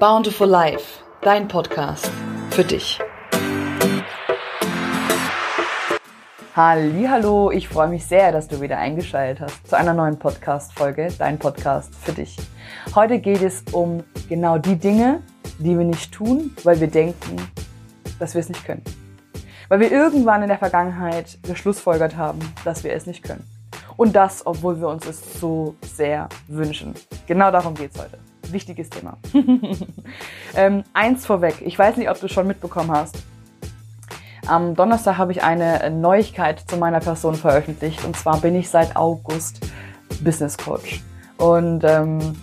Bountiful Life, dein Podcast für dich. Hallo, ich freue mich sehr, dass du wieder eingeschaltet hast zu einer neuen Podcast Folge, dein Podcast für dich. Heute geht es um genau die Dinge, die wir nicht tun, weil wir denken, dass wir es nicht können. Weil wir irgendwann in der Vergangenheit geschlussfolgert haben, dass wir es nicht können. Und das, obwohl wir uns es so sehr wünschen. Genau darum geht es heute wichtiges Thema. ähm, eins vorweg, ich weiß nicht, ob du schon mitbekommen hast. Am Donnerstag habe ich eine Neuigkeit zu meiner Person veröffentlicht und zwar bin ich seit August Business Coach. Und ähm,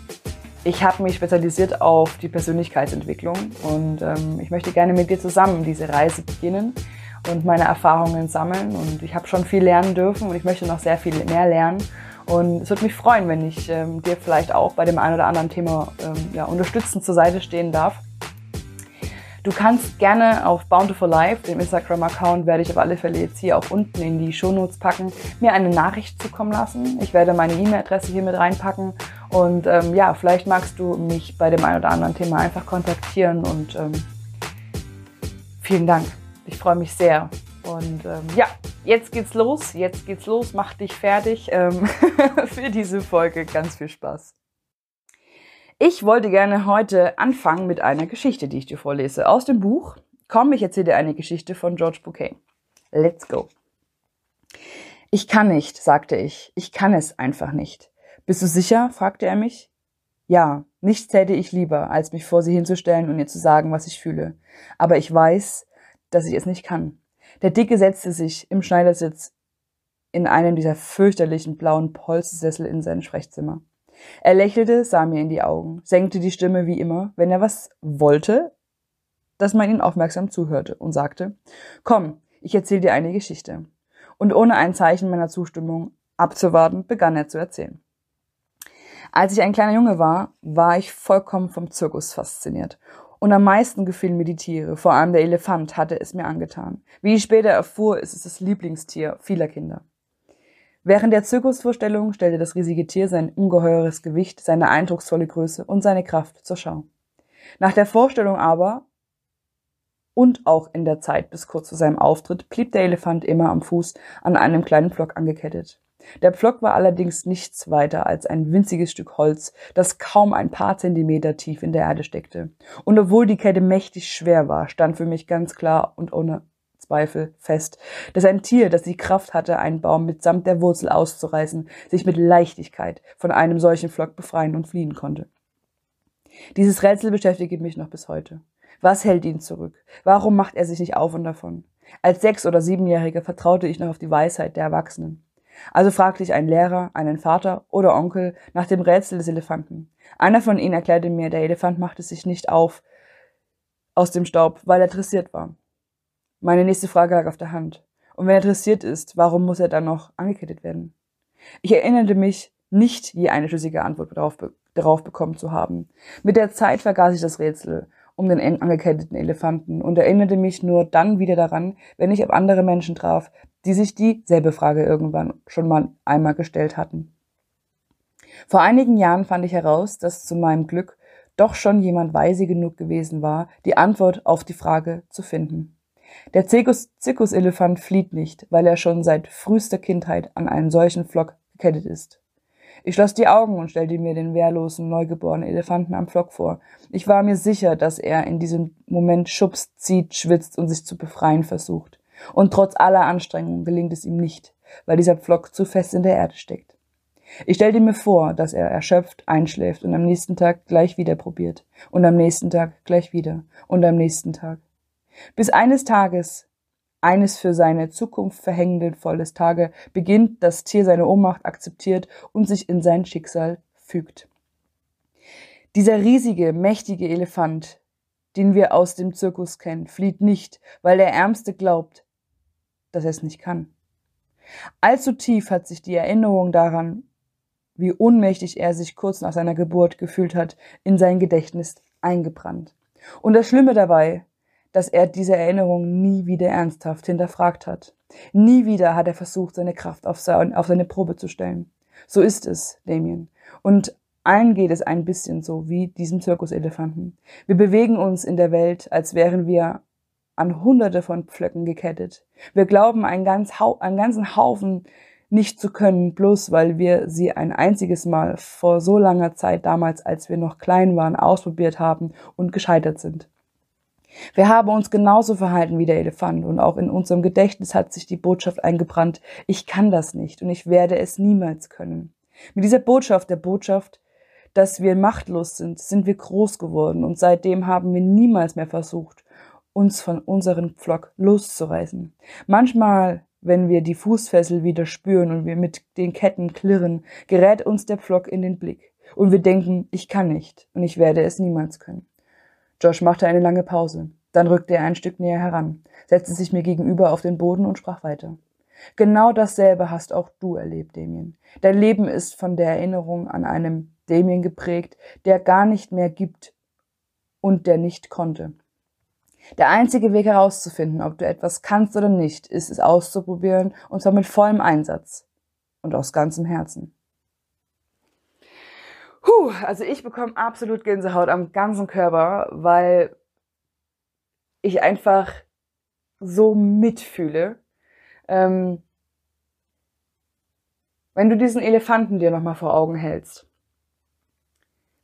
ich habe mich spezialisiert auf die Persönlichkeitsentwicklung und ähm, ich möchte gerne mit dir zusammen diese Reise beginnen und meine Erfahrungen sammeln. Und ich habe schon viel lernen dürfen und ich möchte noch sehr viel mehr lernen. Und es würde mich freuen, wenn ich ähm, dir vielleicht auch bei dem einen oder anderen Thema ähm, ja, unterstützend zur Seite stehen darf. Du kannst gerne auf Bountiful Life, dem Instagram-Account, werde ich auf alle Fälle jetzt hier auch unten in die Shownotes packen, mir eine Nachricht zukommen lassen. Ich werde meine E-Mail-Adresse hier mit reinpacken und ähm, ja, vielleicht magst du mich bei dem einen oder anderen Thema einfach kontaktieren und ähm, vielen Dank. Ich freue mich sehr. Und ähm, ja, jetzt geht's los, jetzt geht's los, mach dich fertig ähm, für diese Folge. Ganz viel Spaß. Ich wollte gerne heute anfangen mit einer Geschichte, die ich dir vorlese. Aus dem Buch Komm, ich erzähle dir eine Geschichte von George Bouquet. Let's go. Ich kann nicht, sagte ich. Ich kann es einfach nicht. Bist du sicher? fragte er mich. Ja, nichts täte ich lieber, als mich vor sie hinzustellen und ihr zu sagen, was ich fühle. Aber ich weiß, dass ich es nicht kann. Der Dicke setzte sich im Schneidersitz in einen dieser fürchterlichen blauen Polstersessel in sein Sprechzimmer. Er lächelte, sah mir in die Augen, senkte die Stimme wie immer, wenn er was wollte, dass man ihn aufmerksam zuhörte und sagte, komm, ich erzähle dir eine Geschichte. Und ohne ein Zeichen meiner Zustimmung abzuwarten, begann er zu erzählen. Als ich ein kleiner Junge war, war ich vollkommen vom Zirkus fasziniert und am meisten gefielen mir die Tiere, vor allem der Elefant hatte es mir angetan. Wie ich später erfuhr, ist es das Lieblingstier vieler Kinder. Während der Zirkusvorstellung stellte das riesige Tier sein ungeheures Gewicht, seine eindrucksvolle Größe und seine Kraft zur Schau. Nach der Vorstellung aber und auch in der Zeit bis kurz zu seinem Auftritt blieb der Elefant immer am Fuß an einem kleinen Pflock angekettet. Der Pflock war allerdings nichts weiter als ein winziges Stück Holz, das kaum ein paar Zentimeter tief in der Erde steckte. Und obwohl die Kette mächtig schwer war, stand für mich ganz klar und ohne Zweifel fest, dass ein Tier, das die Kraft hatte, einen Baum mitsamt der Wurzel auszureißen, sich mit Leichtigkeit von einem solchen Flock befreien und fliehen konnte. Dieses Rätsel beschäftigt mich noch bis heute. Was hält ihn zurück? Warum macht er sich nicht auf und davon? Als Sechs- oder Siebenjähriger vertraute ich noch auf die Weisheit der Erwachsenen. Also fragte ich einen Lehrer, einen Vater oder Onkel nach dem Rätsel des Elefanten. Einer von ihnen erklärte mir, der Elefant machte sich nicht auf aus dem Staub, weil er dressiert war. Meine nächste Frage lag auf der Hand. Und wenn er dressiert ist, warum muss er dann noch angekettet werden? Ich erinnerte mich, nicht je eine schlüssige Antwort darauf, darauf bekommen zu haben. Mit der Zeit vergaß ich das Rätsel um den angeketteten Elefanten und erinnerte mich nur dann wieder daran, wenn ich auf andere Menschen traf, die sich dieselbe Frage irgendwann schon mal einmal gestellt hatten. Vor einigen Jahren fand ich heraus, dass zu meinem Glück doch schon jemand weise genug gewesen war, die Antwort auf die Frage zu finden. Der Zirkus Zirkuselefant flieht nicht, weil er schon seit frühester Kindheit an einen solchen Flock gekettet ist. Ich schloss die Augen und stellte mir den wehrlosen, neugeborenen Elefanten am Flock vor. Ich war mir sicher, dass er in diesem Moment schubst, zieht, schwitzt und sich zu befreien versucht. Und trotz aller Anstrengungen gelingt es ihm nicht, weil dieser Pflock zu fest in der Erde steckt. Ich stellte mir vor, dass er erschöpft einschläft und am nächsten Tag gleich wieder probiert und am nächsten Tag gleich wieder und am nächsten Tag. Bis eines Tages, eines für seine Zukunft verhängenden volles Tage, beginnt das Tier seine Ohnmacht akzeptiert und sich in sein Schicksal fügt. Dieser riesige, mächtige Elefant, den wir aus dem Zirkus kennen, flieht nicht, weil der Ärmste glaubt, dass er es nicht kann. Allzu tief hat sich die Erinnerung daran, wie ohnmächtig er sich kurz nach seiner Geburt gefühlt hat, in sein Gedächtnis eingebrannt. Und das Schlimme dabei, dass er diese Erinnerung nie wieder ernsthaft hinterfragt hat. Nie wieder hat er versucht, seine Kraft auf seine Probe zu stellen. So ist es, Damien. Und allen geht es ein bisschen so wie diesem Zirkuselefanten. Wir bewegen uns in der Welt, als wären wir an hunderte von Pflöcken gekettet. Wir glauben einen, ganz einen ganzen Haufen nicht zu können, bloß weil wir sie ein einziges Mal vor so langer Zeit damals, als wir noch klein waren, ausprobiert haben und gescheitert sind. Wir haben uns genauso verhalten wie der Elefant und auch in unserem Gedächtnis hat sich die Botschaft eingebrannt, ich kann das nicht und ich werde es niemals können. Mit dieser Botschaft, der Botschaft, dass wir machtlos sind, sind wir groß geworden und seitdem haben wir niemals mehr versucht, uns von unserem Pflock loszureißen. Manchmal, wenn wir die Fußfessel wieder spüren und wir mit den Ketten klirren, gerät uns der Pflock in den Blick und wir denken, ich kann nicht und ich werde es niemals können. Josh machte eine lange Pause. Dann rückte er ein Stück näher heran, setzte sich mir gegenüber auf den Boden und sprach weiter. Genau dasselbe hast auch du erlebt, Damien. Dein Leben ist von der Erinnerung an einem Damien geprägt, der gar nicht mehr gibt und der nicht konnte. Der einzige Weg herauszufinden, ob du etwas kannst oder nicht, ist es auszuprobieren und zwar mit vollem Einsatz und aus ganzem Herzen. Puh, also ich bekomme absolut Gänsehaut am ganzen Körper, weil ich einfach so mitfühle. Ähm, wenn du diesen Elefanten dir nochmal vor Augen hältst,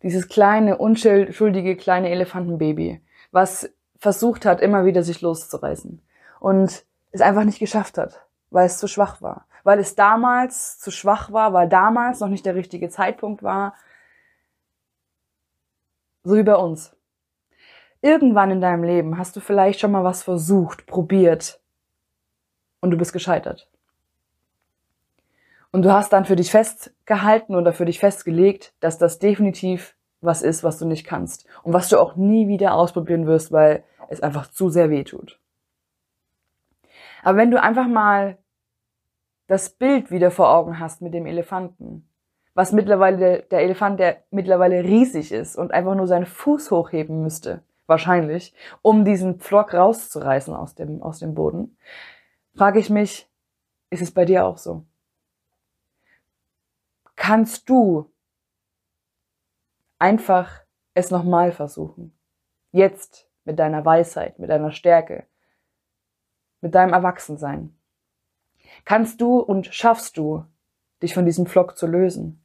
dieses kleine, unschuldige kleine Elefantenbaby, was versucht hat, immer wieder sich loszureißen und es einfach nicht geschafft hat, weil es zu schwach war, weil es damals zu schwach war, weil damals noch nicht der richtige Zeitpunkt war, so wie bei uns. Irgendwann in deinem Leben hast du vielleicht schon mal was versucht, probiert und du bist gescheitert. Und du hast dann für dich festgehalten oder für dich festgelegt, dass das definitiv was ist, was du nicht kannst und was du auch nie wieder ausprobieren wirst, weil es einfach zu sehr weh tut. Aber wenn du einfach mal das Bild wieder vor Augen hast mit dem Elefanten was mittlerweile der, Elefant, der mittlerweile riesig ist und einfach nur seinen Fuß hochheben müsste, wahrscheinlich, um diesen Pflock rauszureißen aus dem, aus dem Boden, frage ich mich, ist es bei dir auch so? Kannst du einfach es nochmal versuchen? Jetzt mit deiner Weisheit, mit deiner Stärke, mit deinem Erwachsensein. Kannst du und schaffst du, dich von diesem Pflock zu lösen?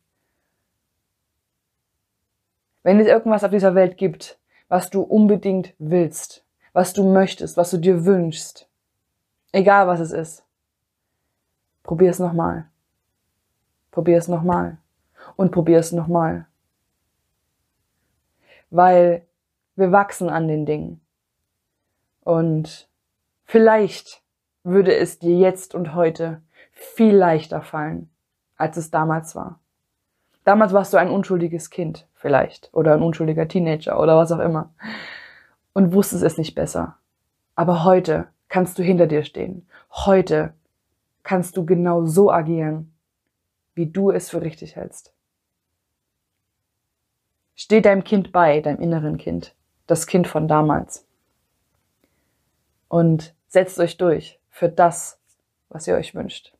Wenn es irgendwas auf dieser Welt gibt, was du unbedingt willst, was du möchtest, was du dir wünschst, egal was es ist, probier es nochmal. Probier es nochmal. Und probier es nochmal. Weil wir wachsen an den Dingen. Und vielleicht würde es dir jetzt und heute viel leichter fallen, als es damals war. Damals warst du ein unschuldiges Kind vielleicht oder ein unschuldiger Teenager oder was auch immer und wusstest es nicht besser. Aber heute kannst du hinter dir stehen. Heute kannst du genau so agieren, wie du es für richtig hältst. Steh deinem Kind bei, deinem inneren Kind, das Kind von damals. Und setzt euch durch für das, was ihr euch wünscht.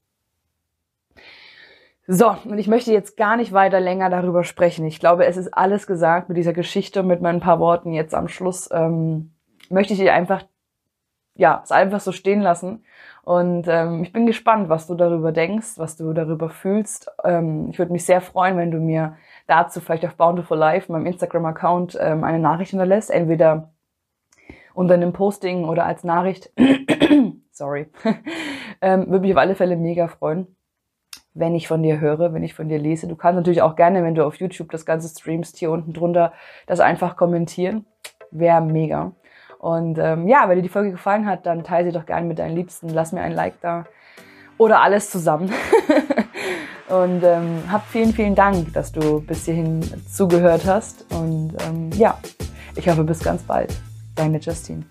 So, und ich möchte jetzt gar nicht weiter länger darüber sprechen. Ich glaube, es ist alles gesagt mit dieser Geschichte, mit meinen paar Worten jetzt am Schluss. Ähm, möchte ich dir einfach, ja, es einfach so stehen lassen. Und ähm, ich bin gespannt, was du darüber denkst, was du darüber fühlst. Ähm, ich würde mich sehr freuen, wenn du mir dazu vielleicht auf Bountiful Life, meinem Instagram-Account, ähm, eine Nachricht hinterlässt. Entweder unter einem Posting oder als Nachricht. Sorry. ähm, würde mich auf alle Fälle mega freuen wenn ich von dir höre, wenn ich von dir lese. Du kannst natürlich auch gerne, wenn du auf YouTube das Ganze streamst, hier unten drunter das einfach kommentieren. Wäre mega. Und ähm, ja, wenn dir die Folge gefallen hat, dann teile sie doch gerne mit deinen Liebsten. Lass mir ein Like da. Oder alles zusammen. und ähm, hab vielen, vielen Dank, dass du bis hierhin zugehört hast. Und ähm, ja, ich hoffe bis ganz bald. Deine Justine.